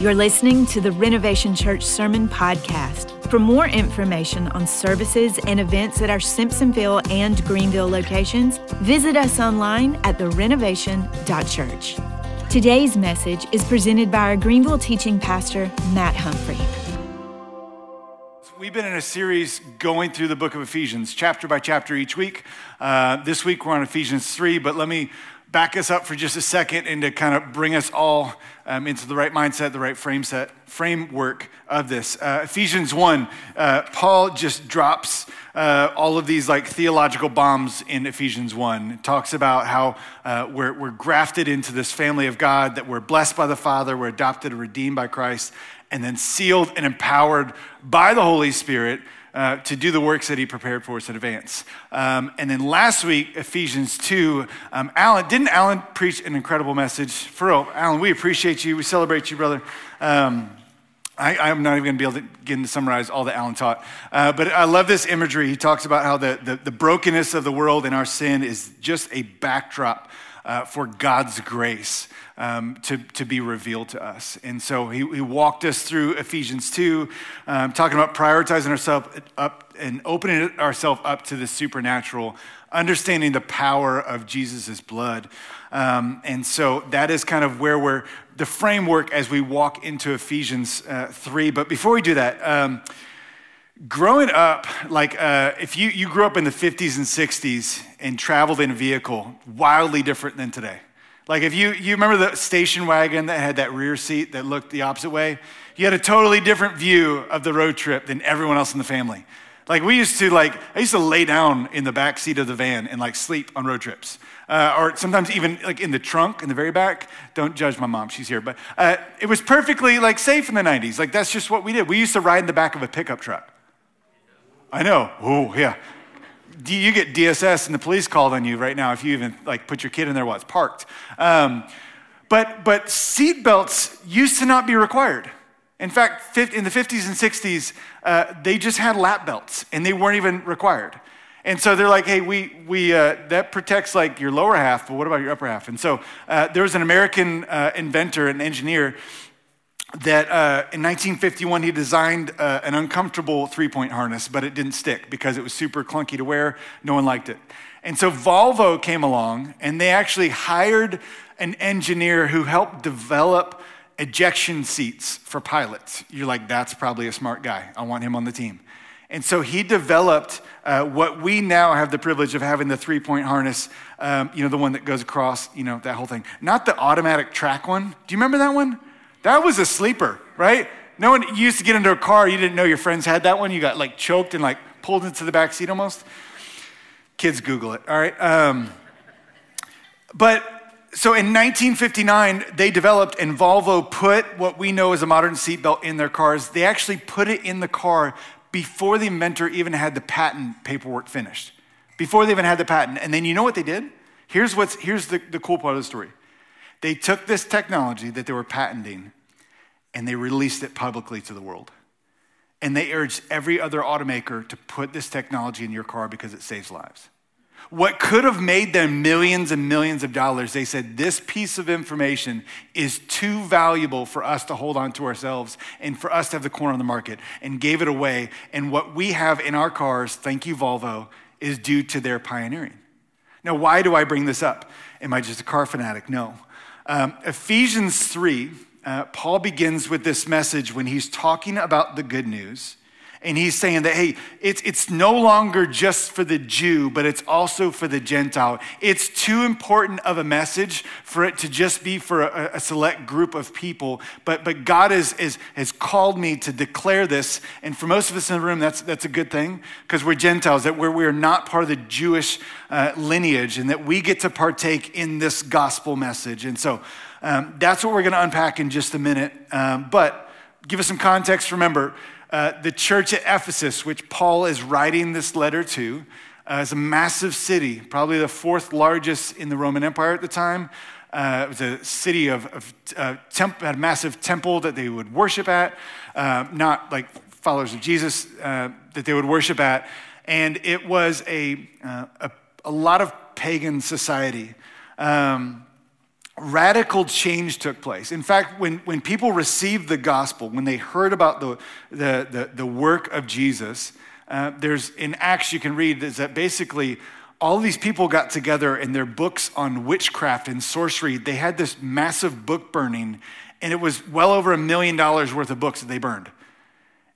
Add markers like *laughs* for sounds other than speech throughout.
You're listening to the Renovation Church Sermon Podcast. For more information on services and events at our Simpsonville and Greenville locations, visit us online at therenovation.church. Today's message is presented by our Greenville teaching pastor, Matt Humphrey. We've been in a series going through the book of Ephesians, chapter by chapter each week. Uh, this week we're on Ephesians 3, but let me back us up for just a second and to kind of bring us all um, into the right mindset, the right frame set, framework of this. Uh, Ephesians 1, uh, Paul just drops uh, all of these like theological bombs in Ephesians 1. It talks about how uh, we're, we're grafted into this family of God, that we're blessed by the Father, we're adopted and redeemed by Christ, and then sealed and empowered by the Holy Spirit uh, to do the works that he prepared for us in advance. Um, and then last week, Ephesians 2, um, Alan, didn't Alan preach an incredible message? For real, Alan, we appreciate you. We celebrate you, brother. Um, I, am not even going to be able to get to summarize all that Alan taught. Uh, but I love this imagery. He talks about how the, the, the, brokenness of the world and our sin is just a backdrop uh, for God's grace um, to, to be revealed to us. And so he, he walked us through Ephesians 2, um, talking about prioritizing ourselves up and opening ourselves up to the supernatural, understanding the power of Jesus' blood. Um, and so that is kind of where we're, the framework as we walk into Ephesians uh, 3. But before we do that, um, growing up, like uh, if you, you grew up in the 50s and 60s and traveled in a vehicle, wildly different than today. Like if you, you remember the station wagon that had that rear seat that looked the opposite way? You had a totally different view of the road trip than everyone else in the family. Like we used to like, I used to lay down in the back seat of the van and like sleep on road trips. Uh, or sometimes even like in the trunk in the very back. Don't judge my mom, she's here. But uh, it was perfectly like safe in the 90s. Like that's just what we did. We used to ride in the back of a pickup truck. I know. Oh, yeah you get DSS and the police called on you right now if you even like put your kid in there while it's parked. Um, but but seatbelts used to not be required. In fact, in the 50s and 60s, uh, they just had lap belts and they weren't even required. And so they're like, hey, we, we, uh, that protects like your lower half, but what about your upper half? And so uh, there was an American uh, inventor, and engineer, that uh, in 1951 he designed uh, an uncomfortable three point harness, but it didn't stick because it was super clunky to wear. No one liked it. And so Volvo came along and they actually hired an engineer who helped develop ejection seats for pilots. You're like, that's probably a smart guy. I want him on the team. And so he developed uh, what we now have the privilege of having the three point harness, um, you know, the one that goes across, you know, that whole thing. Not the automatic track one. Do you remember that one? That was a sleeper, right? No one used to get into a car, you didn't know your friends had that one. You got like choked and like pulled into the back seat almost. Kids Google it, all right? Um, but so in 1959, they developed and Volvo put what we know as a modern seatbelt in their cars. They actually put it in the car before the inventor even had the patent paperwork finished. Before they even had the patent. And then you know what they did? Here's, what's, here's the, the cool part of the story. They took this technology that they were patenting and they released it publicly to the world. And they urged every other automaker to put this technology in your car because it saves lives. What could have made them millions and millions of dollars, they said, this piece of information is too valuable for us to hold on to ourselves and for us to have the corner on the market, and gave it away. And what we have in our cars, thank you, Volvo, is due to their pioneering. Now, why do I bring this up? Am I just a car fanatic? No. Um, Ephesians 3, uh, Paul begins with this message when he's talking about the good news. And he's saying that, hey, it's, it's no longer just for the Jew, but it's also for the Gentile. It's too important of a message for it to just be for a, a select group of people. But, but God is, is, has called me to declare this. And for most of us in the room, that's, that's a good thing because we're Gentiles, that we're, we're not part of the Jewish uh, lineage and that we get to partake in this gospel message. And so um, that's what we're going to unpack in just a minute. Um, but give us some context. Remember, uh, the church at Ephesus, which Paul is writing this letter to, uh, is a massive city, probably the fourth largest in the Roman Empire at the time. Uh, it was a city of, of uh, temp, had a massive temple that they would worship at, uh, not like followers of Jesus uh, that they would worship at. And it was a, a, a, lot of pagan society. Um, radical change took place. In fact, when, when people received the gospel, when they heard about the, the, the, the work of Jesus, uh, there's in Acts you can read is that basically all these people got together in their books on witchcraft and sorcery. They had this massive book burning, and it was well over a million dollars worth of books that they burned.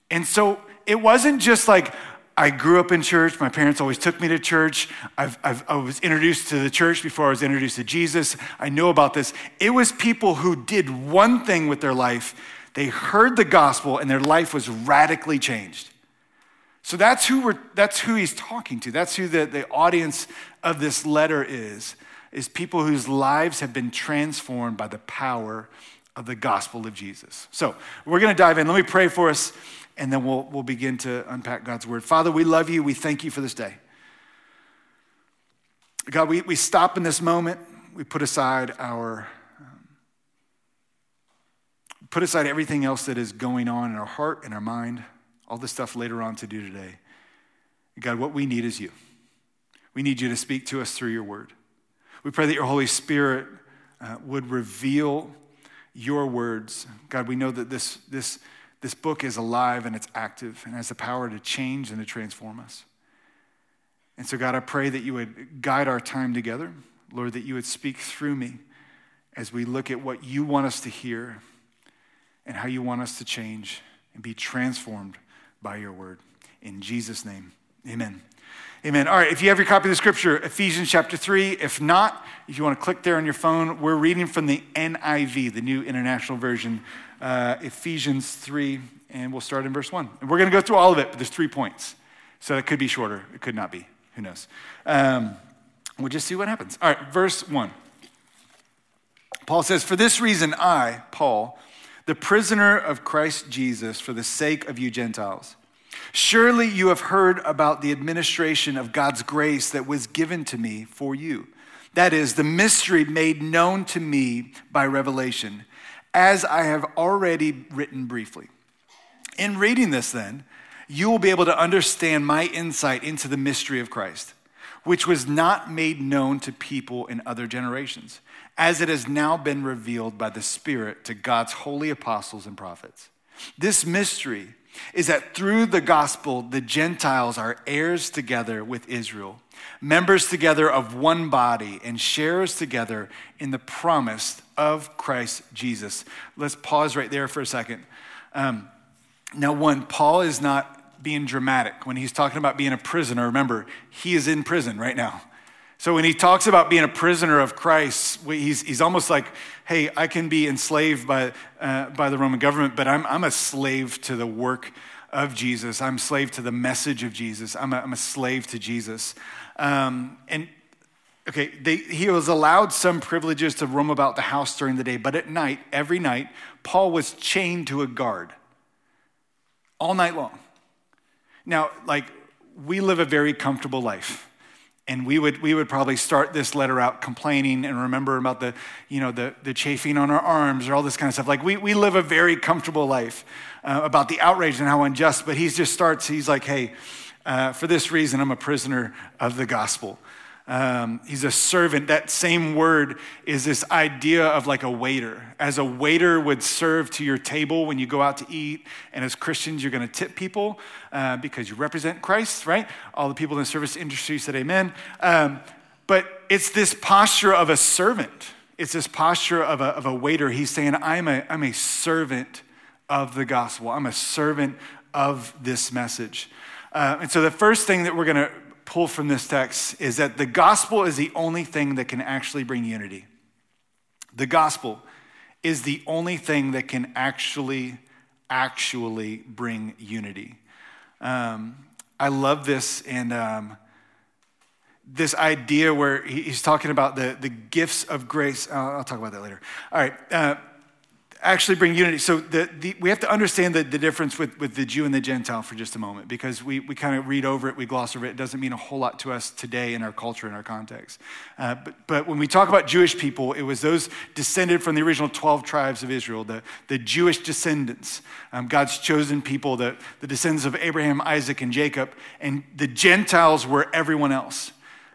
And so it wasn't just like, I grew up in church. My parents always took me to church. I've, I've, i was introduced to the church before I was introduced to Jesus. I know about this. It was people who did one thing with their life. They heard the gospel and their life was radically changed. So that's who, we're, that's who he's talking to. That's who the, the audience of this letter is, is people whose lives have been transformed by the power of the gospel of Jesus. So we're going to dive in. Let me pray for us and then we'll, we'll begin to unpack God's word. Father, we love you. We thank you for this day. God, we, we stop in this moment. We put aside our, um, put aside everything else that is going on in our heart and our mind, all the stuff later on to do today. God, what we need is you. We need you to speak to us through your word. We pray that your Holy Spirit uh, would reveal your words. God, we know that this, this, this book is alive and it's active and has the power to change and to transform us. And so, God, I pray that you would guide our time together. Lord, that you would speak through me as we look at what you want us to hear and how you want us to change and be transformed by your word. In Jesus' name, amen. Amen. All right, if you have your copy of the scripture, Ephesians chapter 3. If not, if you want to click there on your phone, we're reading from the NIV, the New International Version uh, Ephesians 3, and we'll start in verse 1. And we're going to go through all of it, but there's three points. So it could be shorter, it could not be. Who knows? Um, we'll just see what happens. All right, verse 1. Paul says, For this reason, I, Paul, the prisoner of Christ Jesus, for the sake of you Gentiles, surely you have heard about the administration of God's grace that was given to me for you. That is, the mystery made known to me by revelation as I have already written briefly. In reading this, then, you will be able to understand my insight into the mystery of Christ, which was not made known to people in other generations, as it has now been revealed by the Spirit to God's holy apostles and prophets. This mystery is that through the gospel, the Gentiles are heirs together with Israel, members together of one body, and sharers together in the promise of Christ Jesus. Let's pause right there for a second. Um, now, one, Paul is not being dramatic. When he's talking about being a prisoner, remember, he is in prison right now. So when he talks about being a prisoner of Christ, he's, he's almost like, hey, I can be enslaved by, uh, by the Roman government, but I'm, I'm a slave to the work of Jesus. I'm slave to the message of Jesus. I'm a, I'm a slave to Jesus. Um, and okay, they, he was allowed some privileges to roam about the house during the day, but at night, every night, Paul was chained to a guard all night long. Now, like, we live a very comfortable life and we would, we would probably start this letter out complaining and remember about the, you know, the, the chafing on our arms or all this kind of stuff. Like we, we live a very comfortable life uh, about the outrage and how unjust, but he just starts, he's like, hey, uh, for this reason, I'm a prisoner of the gospel. Um, he's a servant. That same word is this idea of like a waiter. As a waiter would serve to your table when you go out to eat, and as Christians, you're going to tip people uh, because you represent Christ, right? All the people in the service industry said amen. Um, but it's this posture of a servant. It's this posture of a, of a waiter. He's saying, I'm a, I'm a servant of the gospel. I'm a servant of this message. Uh, and so the first thing that we're going to pull from this text is that the gospel is the only thing that can actually bring unity. The gospel is the only thing that can actually, actually bring unity. Um, I love this and um, this idea where he's talking about the, the gifts of grace. I'll, I'll talk about that later. All right. Uh, actually bring unity. So the, the, we have to understand the, the difference with, with the Jew and the Gentile for just a moment because we, we kind of read over it, we gloss over it. It doesn't mean a whole lot to us today in our culture, in our context. Uh, but, but when we talk about Jewish people, it was those descended from the original 12 tribes of Israel, the, the Jewish descendants, um, God's chosen people, the, the descendants of Abraham, Isaac, and Jacob. And the Gentiles were everyone else.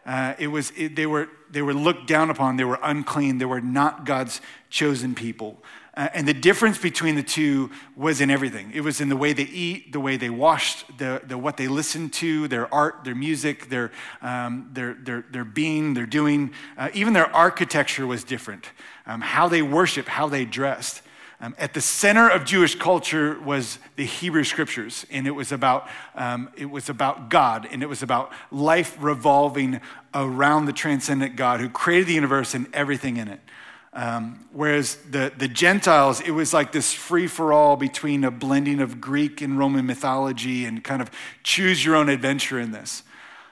Uh, it was, it, they were they were looked down upon, they were unclean, they were not God's chosen people. Uh, and the difference between the two was in everything. It was in the way they eat, the way they washed, the, the what they listened to, their art, their music, their, um, their, their, their being, their doing. Uh, even their architecture was different. Um, how they worship, how they dressed. Um, at the center of Jewish culture was the Hebrew scriptures, and it was about um, it was about God, and it was about life revolving around the transcendent God who created the universe and everything in it. Um, whereas the, the Gentiles, it was like this free for all between a blending of Greek and Roman mythology and kind of choose your own adventure in this.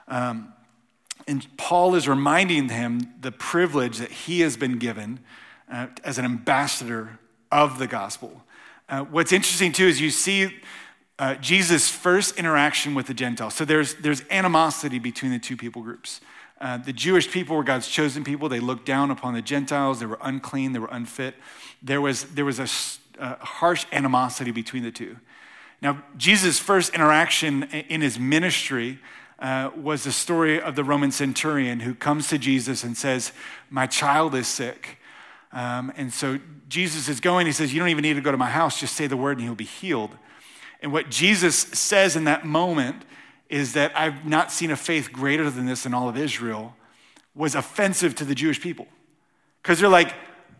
Um, and Paul is reminding him the privilege that he has been given uh, as an ambassador of the gospel. Uh, what's interesting too is you see uh, Jesus' first interaction with the Gentiles. So there's, there's animosity between the two people groups. Uh, the Jewish people were God's chosen people. They looked down upon the Gentiles. They were unclean. They were unfit. There was, there was a, a harsh animosity between the two. Now, Jesus' first interaction in his ministry uh, was the story of the Roman centurion who comes to Jesus and says, My child is sick. Um, and so Jesus is going, he says, You don't even need to go to my house, just say the word and he'll be healed. And what Jesus says in that moment is that I've not seen a faith greater than this in all of Israel was offensive to the Jewish people. Because they're like,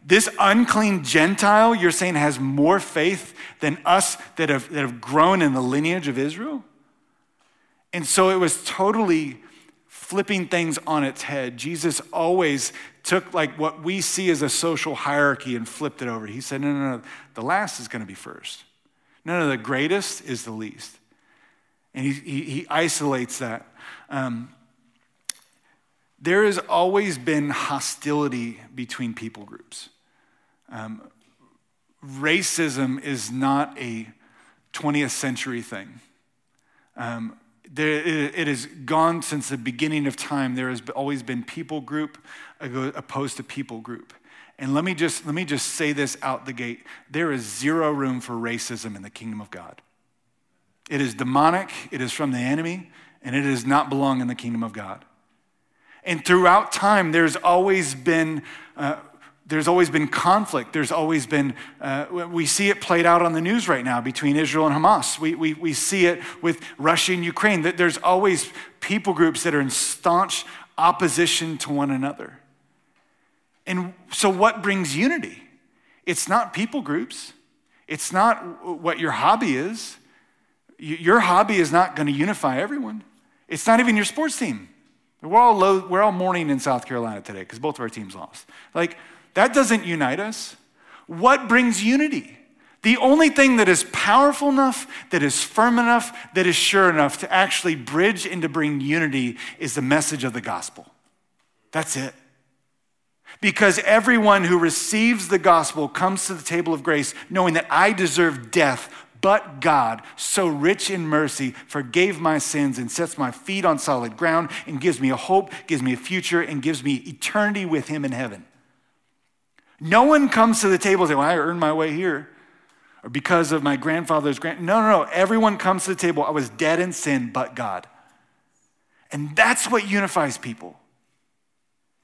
this unclean Gentile, you're saying, has more faith than us that have, that have grown in the lineage of Israel? And so it was totally flipping things on its head. Jesus always took like what we see as a social hierarchy and flipped it over. He said, no, no, no, the last is going to be first. No, no, the greatest is the least. And he, he, he isolates that. Um, there has always been hostility between people groups. Um, racism is not a 20th century thing. Um, there, it, has gone since the beginning of time. There has always been people group opposed to people group. And let me just let me just say this out the gate. There is zero room for racism in the kingdom of God. It is demonic, it is from the enemy, and it does not belong in the kingdom of God. And throughout time, there's always been uh, there's always been conflict. There's always been, uh, we see it played out on the news right now between Israel and Hamas. We, we, we see it with Russia and Ukraine. That There's always people groups that are in staunch opposition to one another. And so, what brings unity? It's not people groups, it's not what your hobby is. Your hobby is not going to unify everyone, it's not even your sports team. We're all, low, we're all mourning in South Carolina today because both of our teams lost. Like, that doesn't unite us. What brings unity? The only thing that is powerful enough, that is firm enough, that is sure enough to actually bridge and to bring unity is the message of the gospel. That's it. Because everyone who receives the gospel comes to the table of grace knowing that I deserve death, but God, so rich in mercy, forgave my sins and sets my feet on solid ground and gives me a hope, gives me a future, and gives me eternity with Him in heaven. No one comes to the table and say, Well, I earned my way here. Or because of my grandfather's grand. No, no, no. Everyone comes to the table. I was dead in sin, but God. And that's what unifies people.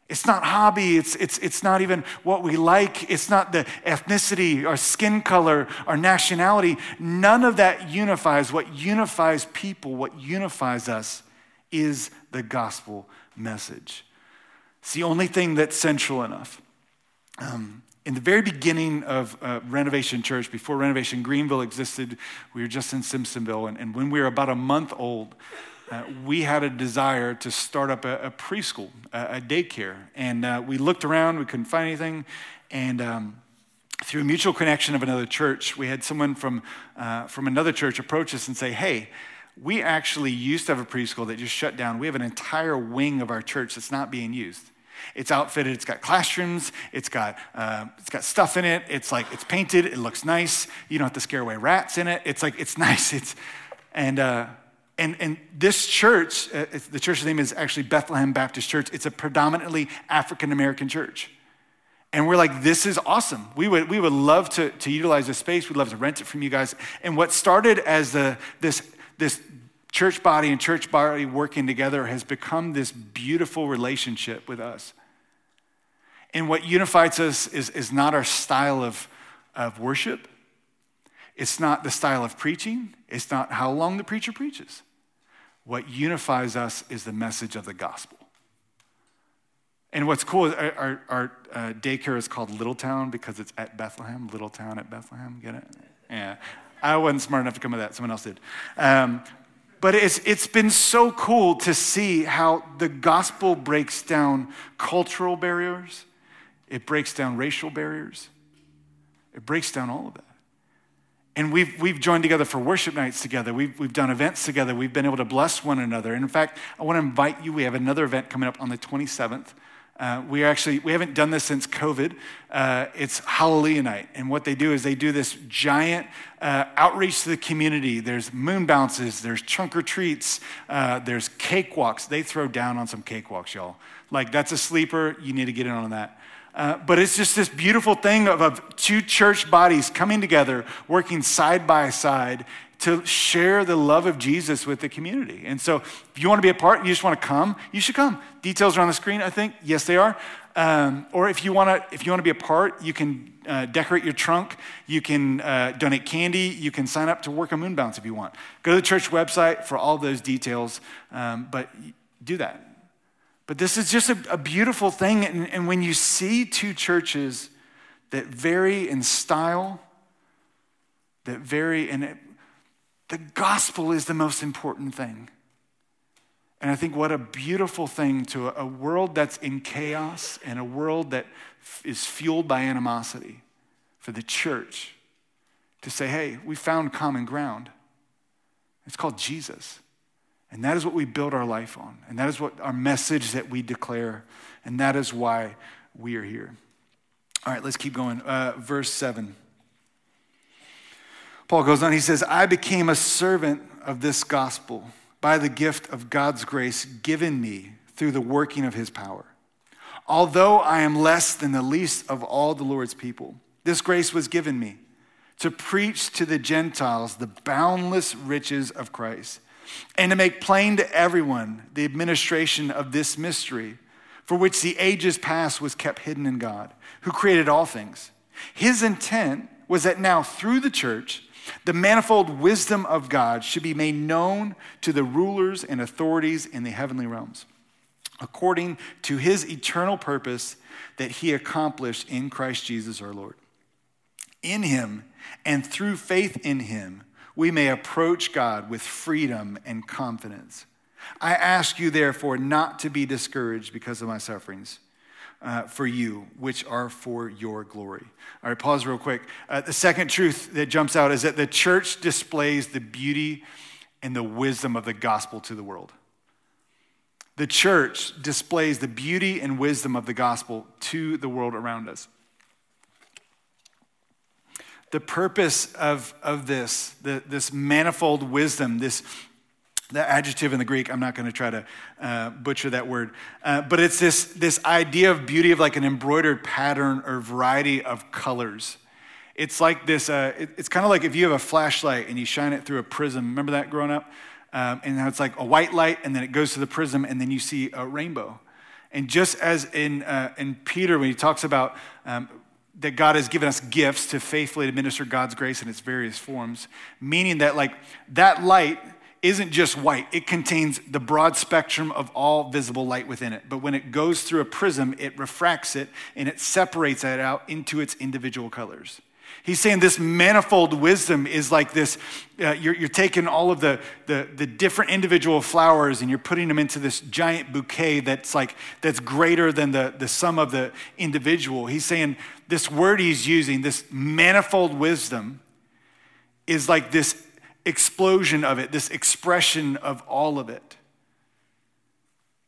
It's not hobby, it's, it's, it's not even what we like, it's not the ethnicity, our skin color, our nationality. None of that unifies. What unifies people, what unifies us, is the gospel message. It's the only thing that's central enough. Um, in the very beginning of uh, Renovation Church, before Renovation Greenville existed, we were just in Simpsonville. And, and when we were about a month old, uh, we had a desire to start up a, a preschool, a, a, daycare. And uh, we looked around, we couldn't find anything. And um, through a mutual connection of another church, we had someone from, uh, from another church approach us and say, hey, we actually used to have a preschool that just shut down. We have an entire wing of our church that's not being used. It's outfitted. It's got classrooms. It's got uh, it's got stuff in it. It's like it's painted. It looks nice. You don't have to scare away rats in it. It's like it's *laughs* nice. It's and uh, and and this church, uh, the church's name is actually Bethlehem Baptist Church. It's a predominantly African American church. And we're like, this is awesome. We would, we would love to, to utilize this space. We'd love to rent it from you guys. And what started as the, this, this church body and church body working together has become this beautiful relationship with us. And what unifies us is, is not our style of, of worship, it's not the style of preaching, it's not how long the preacher preaches. What unifies us is the message of the gospel. And what's cool is our, our, uh, daycare is called Littletown because it's at Bethlehem, Littletown at Bethlehem. Get it? Yeah. I wasn't smart enough to come with that, someone else did. Um, but it's, it's been so cool to see how the gospel breaks down cultural barriers, it breaks down racial barriers, it breaks down all of that. And we've, we've joined together for worship nights together. We've, we've done events together. We've been able to bless one another. And in fact, I want to invite you. We have another event coming up on the 27th. Uh, we actually we haven't done this since COVID. Uh, it's Hallelujah Night, and what they do is they do this giant uh, outreach to the community. There's moon bounces, there's trunk or treats, uh, there's cakewalks. They throw down on some cakewalks, y'all. Like that's a sleeper. You need to get in on that. Uh, but it's just this beautiful thing of, of two church bodies coming together, working side by side to share the love of Jesus with the community. And so, if you want to be a part, you just want to come, you should come. Details are on the screen, I think. Yes, they are. Um, or if you want to, if you want to be a part, you can uh, decorate your trunk. You can uh, donate candy. You can sign up to work a moon bounce if you want. Go to the church website for all those details. Um, but do that. But this is just a, a beautiful thing. And, and when you see two churches that vary in style, that vary in it, the gospel is the most important thing. And I think what a beautiful thing to a, a world that's in chaos and a world that f- is fueled by animosity for the church to say, hey, we found common ground. It's called Jesus. And that is what we build our life on. And that is what our message that we declare. And that is why we are here. All right, let's keep going. Uh, verse 7. Paul goes on, he says, I became a servant of this gospel by the gift of God's grace given me through the working of his power. Although I am less than the least of all the Lord's people, this grace was given me to preach to the Gentiles the boundless riches of Christ and to make plain to everyone the administration of this mystery, for which the ages past was kept hidden in God, who created all things. His intent was that now, through the church, the manifold wisdom of God should be made known to the rulers and authorities in the heavenly realms, according to his eternal purpose that he accomplished in Christ Jesus our Lord. In him and through faith in him, we may approach God with freedom and confidence. I ask you, therefore, not to be discouraged because of my sufferings. Uh, for you, which are for your glory. All right, pause real quick. Uh, the second truth that jumps out is that the church displays the beauty and the wisdom of the gospel to the world. The church displays the beauty and wisdom of the gospel to the world around us the purpose of, of this, the, this manifold wisdom, this the adjective in the Greek, I'm not going to try to uh, butcher that word, uh, but it's this, this idea of beauty of like an embroidered pattern or variety of colors. It's like this, uh, it, it's kind of like if you have a flashlight and you shine it through a prism. Remember that growing up? Um, and it's like a white light, and then it goes to the prism, and then you see a rainbow. And just as in, uh, in Peter, when he talks about um, that God has given us gifts to faithfully administer God's grace in its various forms, meaning that like that light isn't just white, it contains the broad spectrum of all visible light within it. But when it goes through a prism, it refracts it and it separates it out into its individual colors. He's saying this manifold wisdom is like this uh, you're, you're, taking all of the, the, the, different individual flowers and you're putting them into this giant bouquet that's like that's greater than the, the sum of the individual. He's saying this word he's using, this manifold wisdom, is like this explosion of it, this expression of all of it.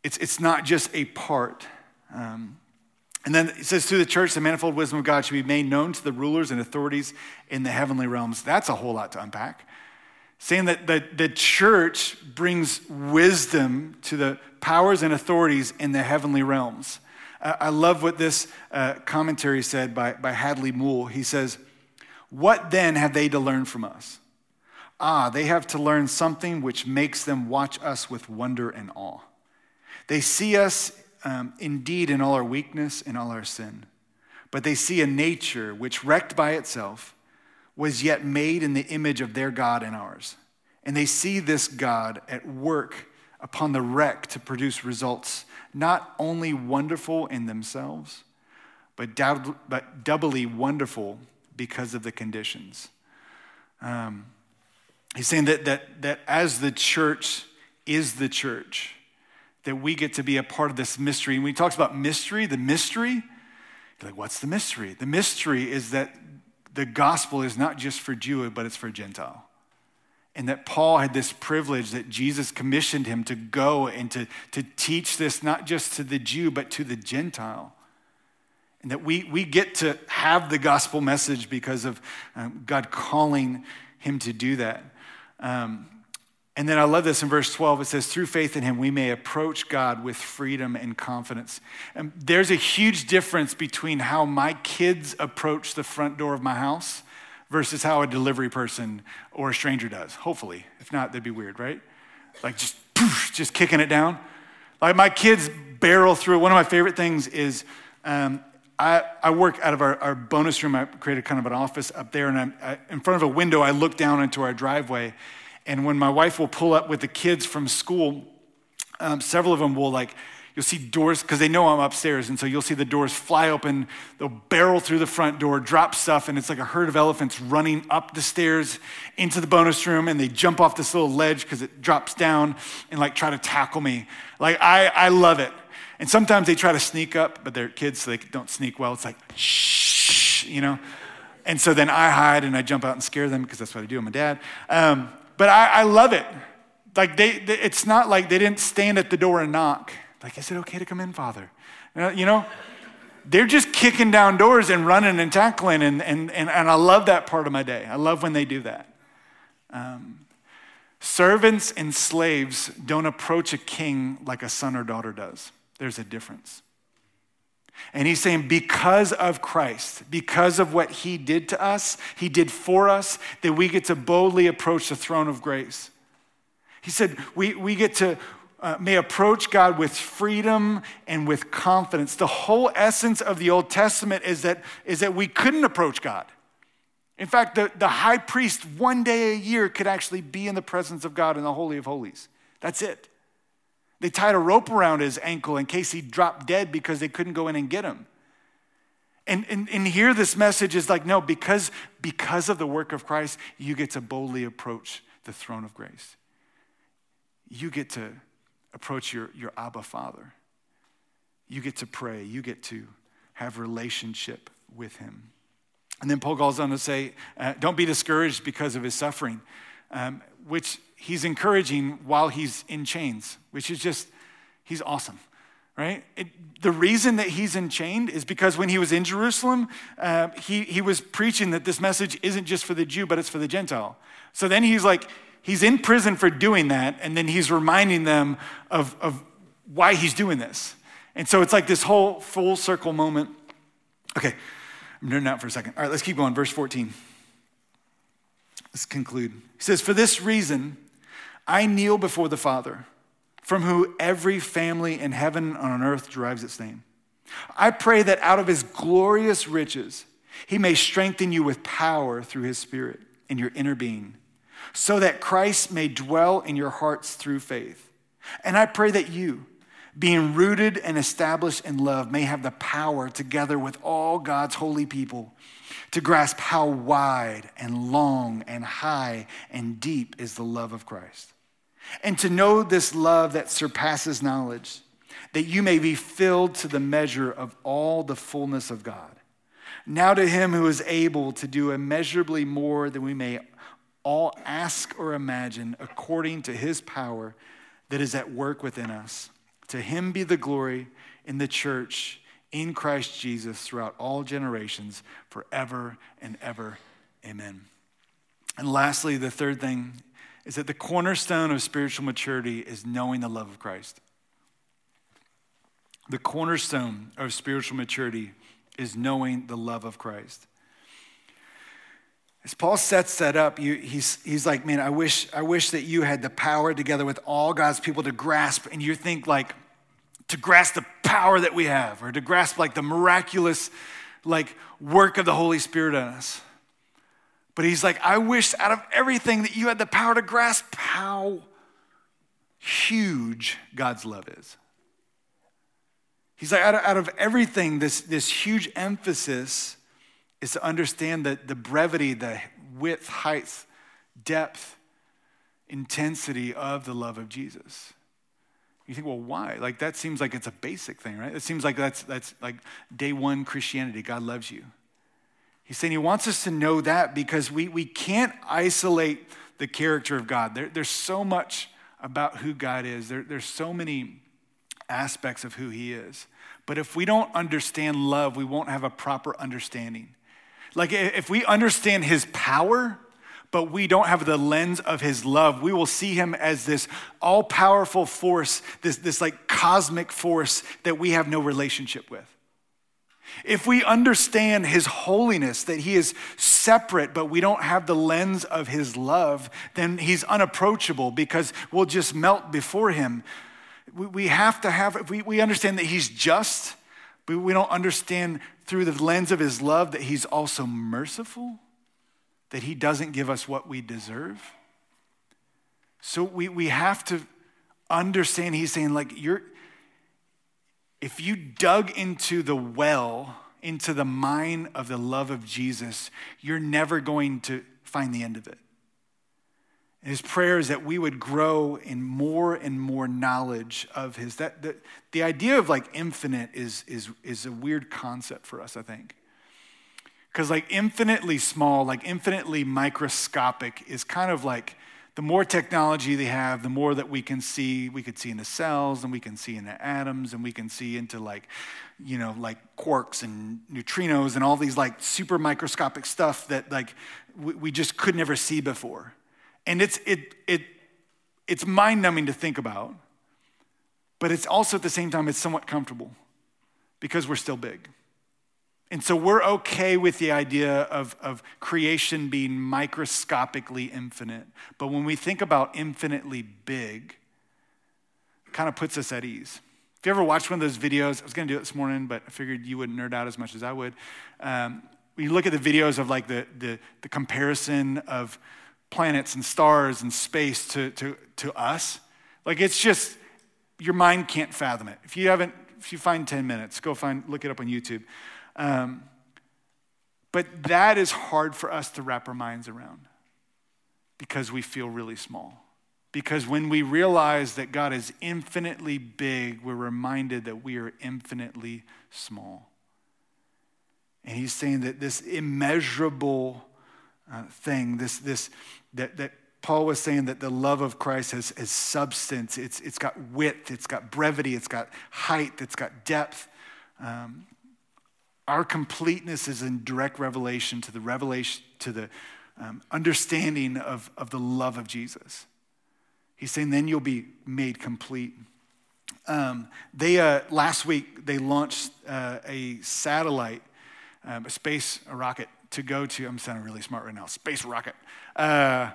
It's, it's not just a part. Um, and then it says, through the church, the manifold wisdom of God should be made known to the rulers and authorities in the heavenly realms. That's a whole lot to unpack. Saying that the, the church brings wisdom to the powers and authorities in the heavenly realms. Uh, I love what this uh, commentary said by, by Handley Moule. He says, What then have they to learn from us? Ah, they have to learn something which makes them watch us with wonder and awe. They see us um, indeed in all our weakness and all our sin, but they see a nature which, wrecked by itself, was yet made in the image of their God and ours. And they see this God at work upon the wreck to produce results not only wonderful in themselves, but, but doubly wonderful because of the conditions. Um, he's saying that, that, that as the church is the church, that we get to be a part of this mystery. And when he talks about mystery, the mystery, you're like, what's the mystery? The mystery is that the gospel is not just for Jew, but it's for Gentile. And that Paul had this privilege that Jesus commissioned him to go and to, to teach this not just to the Jew, but to the Gentile. And that we, we get to have the gospel message because of um, God calling him to do that. Um, and then I love this in verse 12. It says, Through faith in him, we may approach God with freedom and confidence. And there's a huge difference between how my kids approach the front door of my house versus how a delivery person or a stranger does. Hopefully. If not, that'd be weird, right? Like just, poof, just kicking it down. Like my kids barrel through. One of my favorite things is um, I, I, work out of our, our, bonus room. I created kind of an office up there, and I, in front of a window, I look down into our driveway and when my wife will pull up with the kids from school, um, several of them will like, you'll see doors, because they know I'm upstairs. And so you'll see the doors fly open. They'll barrel through the front door, drop stuff, and it's like a herd of elephants running up the stairs into the bonus room. And they jump off this little ledge because it drops down and like try to tackle me. Like, I, I love it. And sometimes they try to sneak up, but they're kids, so they don't sneak well. It's like, shh, you know? And so then I hide and I jump out and scare them because that's what I do. I'm a dad. Um, but I, I love it. Like they, they, it's not like they didn't stand at the door and knock. Like, is it okay to come in, Father? You know, they're just kicking down doors and running and tackling, and, and, and, and I love that part of my day. I love when they do that. Um, servants and slaves don't approach a king like a son or daughter does. There's a difference. And he's saying, because of Christ, because of what he did to us, he did for us, that we get to boldly approach the throne of grace. He said, we, we get to, uh, may approach God with freedom and with confidence. The whole essence of the Old Testament is that, is that we couldn't approach God. In fact, the, the high priest one day a year could actually be in the presence of God in the Holy of Holies. That's it. They tied a rope around his ankle in case he dropped dead because they couldn't go in and get him. And, and, and here this message is like, no, because, because of the work of Christ, you get to boldly approach the throne of grace. You get to approach your, your Abba Father. You get to pray. You get to have relationship with him. And then Paul goes on to say, uh, don't be discouraged because of his suffering, um, which he's encouraging while he's in chains, which is just, he's awesome, right? It, the reason that he's enchained is because when he was in Jerusalem, uh, he, he was preaching that this message isn't just for the Jew, but it's for the Gentile. So then he's like, he's in prison for doing that, and then he's reminding them of, of why he's doing this. And so it's like this whole full circle moment. Okay, I'm nerding out for a second. All right, let's keep going. Verse 14. Let's conclude. He says, For this reason, I kneel before the Father, from whom every family in heaven and on earth derives its name. I pray that out of his glorious riches, he may strengthen you with power through his Spirit in your inner being, so that Christ may dwell in your hearts through faith. And I pray that you, being rooted and established in love, may have the power, together with all God's holy people, to grasp how wide and long and high and deep is the love of Christ and to know this love that surpasses knowledge, that you may be filled to the measure of all the fullness of God. Now to him who is able to do immeasurably more than we may all ask or imagine, according to his power that is at work within us. To him be the glory in the church in Christ Jesus throughout all generations, forever and ever. Amen. And lastly, the third thing is that the cornerstone of spiritual maturity is knowing the love of Christ. The cornerstone of spiritual maturity is knowing the love of Christ. As Paul sets that up, you, he's, he's like, man, I wish, I wish that you had the power together with all God's people to grasp. And you think like, to grasp the power that we have or to grasp like the miraculous like work of the Holy Spirit on us. But he's like, I wish out of everything that you had the power to grasp how huge God's love is. He's like, out of, out of everything, this, this huge emphasis is to understand that the brevity, the width, height, depth, intensity of the love of Jesus. You think, well, why? Like that seems like it's a basic thing, right? It seems like that's that's like day one Christianity. God loves you. He's saying he wants us to know that because we, we can't isolate the character of God. There, there's so much about who God is. There, there's so many aspects of who he is. But if we don't understand love, we won't have a proper understanding. Like if we understand his power, but we don't have the lens of his love, we will see him as this all powerful force, this, this like cosmic force that we have no relationship with. If we understand his holiness, that he is separate, but we don't have the lens of his love, then he's unapproachable because we'll just melt before him. We have to have, we, we understand that he's just, but we don't understand through the lens of his love that he's also merciful, that he doesn't give us what we deserve. So we, we have to understand, he's saying, like, you're, if you dug into the well, into the mine of the love of Jesus, you're never going to find the end of it. And his prayer is that we would grow in more and more knowledge of his. That, that the idea of like infinite is, is, is a weird concept for us, I think. Because like infinitely small, like infinitely microscopic is kind of like the more technology they have, the more that we can see. We could see into cells and we can see into atoms and we can see into like, you know, like quarks and neutrinos and all these like super microscopic stuff that like we, we just could never see before. And it's, it, it, it's mind numbing to think about, but it's also at the same time, it's somewhat comfortable because we're still big. And so we're okay with the idea of, of creation being microscopically infinite. But when we think about infinitely big, it kind of puts us at ease. If you ever watched one of those videos, I was going to do it this morning, but I figured you wouldn't nerd out as much as I would. Um, when you look at the videos of like the, the, the comparison of planets and stars and space to, to, to us, like it's just, your mind can't fathom it. If you haven't, if you find 10 minutes, go find, look it up on YouTube. Um, but that is hard for us to wrap our minds around because we feel really small. Because when we realize that God is infinitely big, we're reminded that we are infinitely small. And he's saying that this immeasurable uh, thing, this, this, that, that Paul was saying that the love of Christ has, has substance, it's, it's got width, it's got brevity, it's got height, it's got depth. Um, our completeness is in direct revelation to the revelation, to the um, understanding of, of the love of Jesus. He's saying, then you'll be made complete. Um, they, uh, last week, they launched uh, a satellite, um, a space a rocket to go to, I'm sounding really smart right now, space rocket, uh,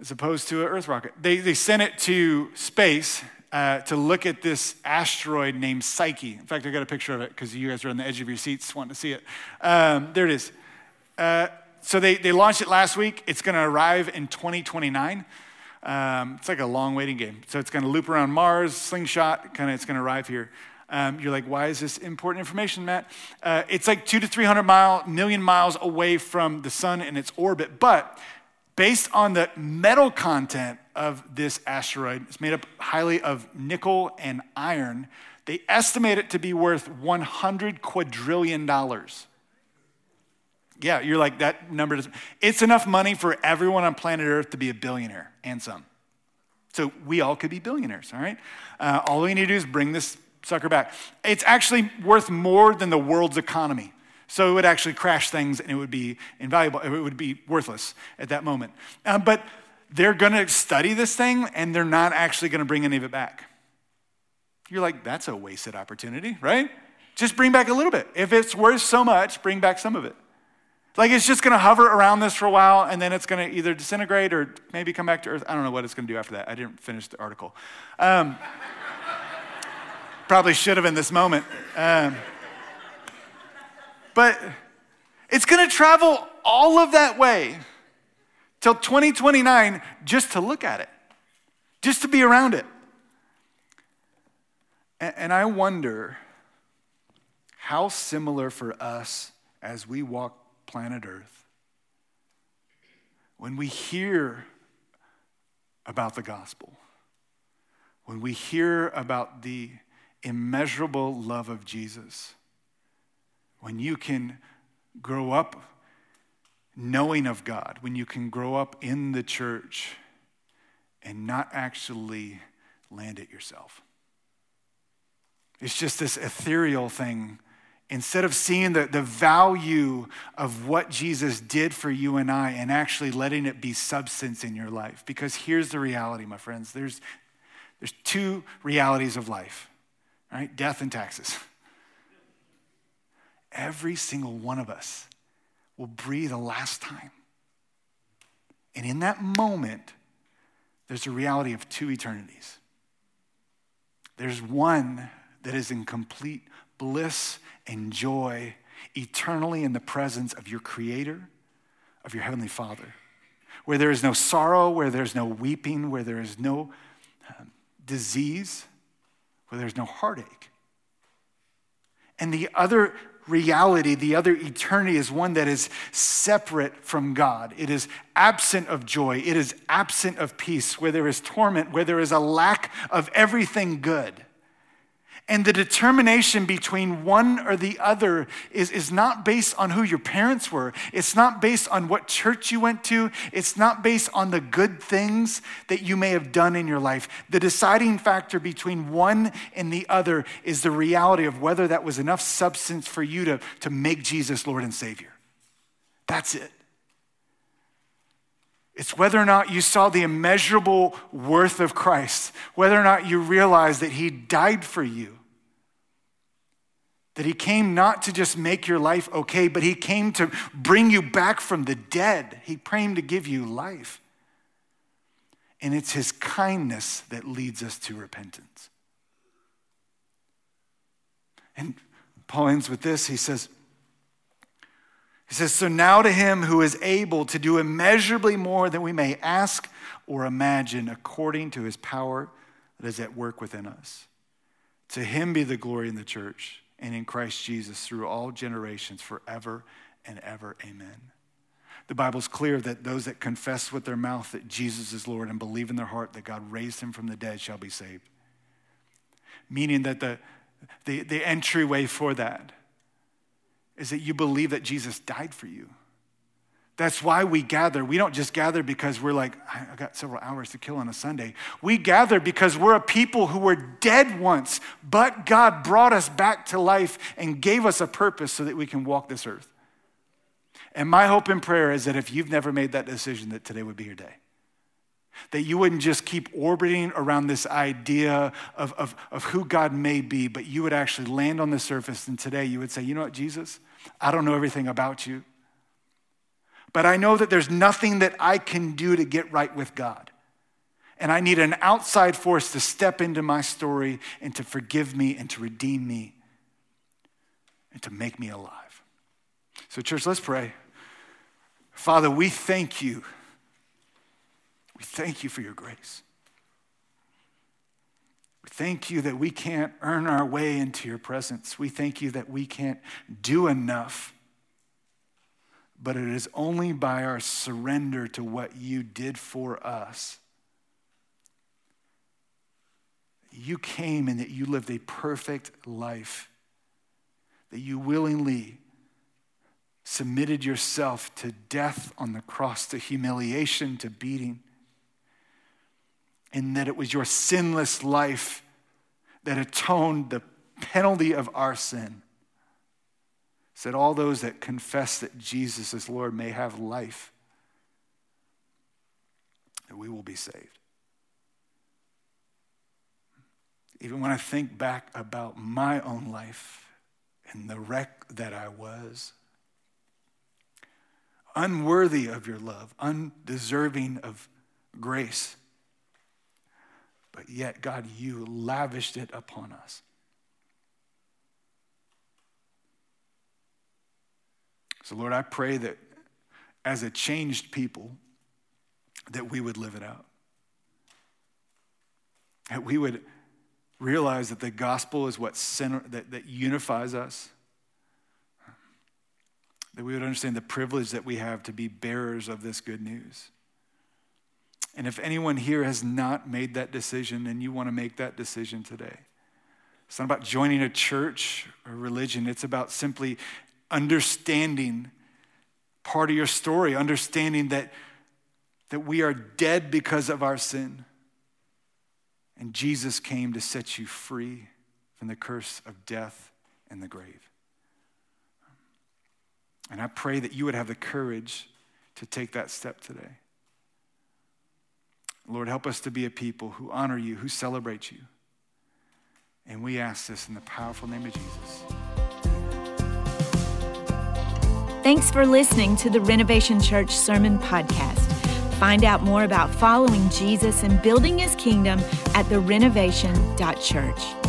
as opposed to an Earth rocket. They, they sent it to space uh, to look at this asteroid named Psyche. In fact, I got a picture of it because you guys are on the edge of your seats wanting to see it. Um, there it is. Uh, so they, they launched it last week. It's going to arrive in 2029. Um, it's like a long waiting game. So it's going to loop around Mars, slingshot, kind of, it's going to arrive here. Um, you're like, why is this important information, Matt? Uh, it's like two to 300 mile, million miles away from the sun in its orbit, but based on the metal content of this asteroid, it's made up highly of nickel and iron. They estimate it to be worth 100 quadrillion dollars. Yeah, you're like, that number does It's enough money for everyone on planet Earth to be a billionaire and some. So we all could be billionaires, all right? Uh, all we need to do is bring this sucker back. It's actually worth more than the world's economy. So it would actually crash things and it would be invaluable, it would be worthless at that moment. Uh, but they're going to study this thing and they're not actually going to bring any of it back. You're like, that's a wasted opportunity, right? Just bring back a little bit. If it's worth so much, bring back some of it. Like it's just going to hover around this for a while and then it's going to either disintegrate or maybe come back to Earth. I don't know what it's going to do after that. I didn't finish the article. Um, *laughs* probably should have in this moment. Um, but it's going to travel all of that way till 2029 just to look at it, just to be around it. And, I wonder how similar for us as we walk planet Earth, when we hear about the gospel, when we hear about the immeasurable love of Jesus, when you can grow up knowing of God, when you can grow up in the church and not actually land it yourself. It's just this ethereal thing. Instead of seeing the, the value of what Jesus did for you and I and actually letting it be substance in your life. Because here's the reality, my friends there's, there's two realities of life, right? Death and taxes. *laughs* Every single one of us will breathe a last time. And in that moment, there's a reality of two eternities. There's one that is in complete bliss and joy eternally in the presence of your Creator, of your Heavenly Father, where there is no sorrow, where there's no weeping, where there is no um, disease, where there's no heartache. And the other reality, the other eternity, is one that is separate from God. It is absent of joy. It is absent of peace, where there is torment, where there is a lack of everything good. And the determination between one or the other is, is not based on who your parents were. It's not based on what church you went to. It's not based on the good things that you may have done in your life. The deciding factor between one and the other is the reality of whether that was enough substance for you to, to make Jesus Lord and Savior. That's it. It's whether or not you saw the immeasurable worth of Christ, whether or not you realized that He died for you. That He came not to just make your life okay, but He came to bring you back from the dead. He came to give you life. And it's His kindness that leads us to repentance. And Paul ends with this. He says, he says, So now to him who is able to do immeasurably more than we may ask or imagine, according to his power that is at work within us. To him be the glory in the church and in Christ Jesus through all generations, forever and ever. Amen. The Bible's clear that those that confess with their mouth that Jesus is Lord and believe in their heart that God raised him from the dead shall be saved. Meaning that the, the, the entryway for that is that you believe that Jesus died for you. That's why we gather. We don't just gather because we're like, I got several hours to kill on a Sunday. We gather because we're a people who were dead once, but God brought us back to life and gave us a purpose so that we can walk this earth. And my hope and prayer is that if you've never made that decision, that today would be your day. That you wouldn't just keep orbiting around this idea of, of, of who God may be, but you would actually land on the surface and today you would say, you know what, Jesus? I don't know everything about you, but I know that there's nothing that I can do to get right with God. And I need an outside force to step into my story and to forgive me and to redeem me and to make me alive. So, church, let's pray. Father, we thank you. We thank you for your grace. We thank you that we can't earn our way into your presence. We thank you that we can't do enough. But it is only by our surrender to what you did for us. You came and that you lived a perfect life, that you willingly submitted yourself to death on the cross, to humiliation, to beating and that it was your sinless life that atoned the penalty of our sin. So that all those that confess that Jesus is Lord may have life, that we will be saved. Even when I think back about my own life and the wreck that I was, unworthy of your love, undeserving of grace. But yet, God, you lavished it upon us. So, Lord, I pray that as a changed people, that we would live it out. That we would realize that the gospel is what center, that, that unifies us. That we would understand the privilege that we have to be bearers of this good news. And if anyone here has not made that decision and you want to make that decision today, it's not about joining a church or religion, it's about simply understanding part of your story, understanding that, that we are dead because of our sin. And Jesus came to set you free from the curse of death and the grave. And I pray that you would have the courage to take that step today. Lord, help us to be a people who honor you, who celebrate you. And we ask this in the powerful name of Jesus. Thanks for listening to the Renovation Church Sermon Podcast. Find out more about following Jesus and building his kingdom at therenovation.church.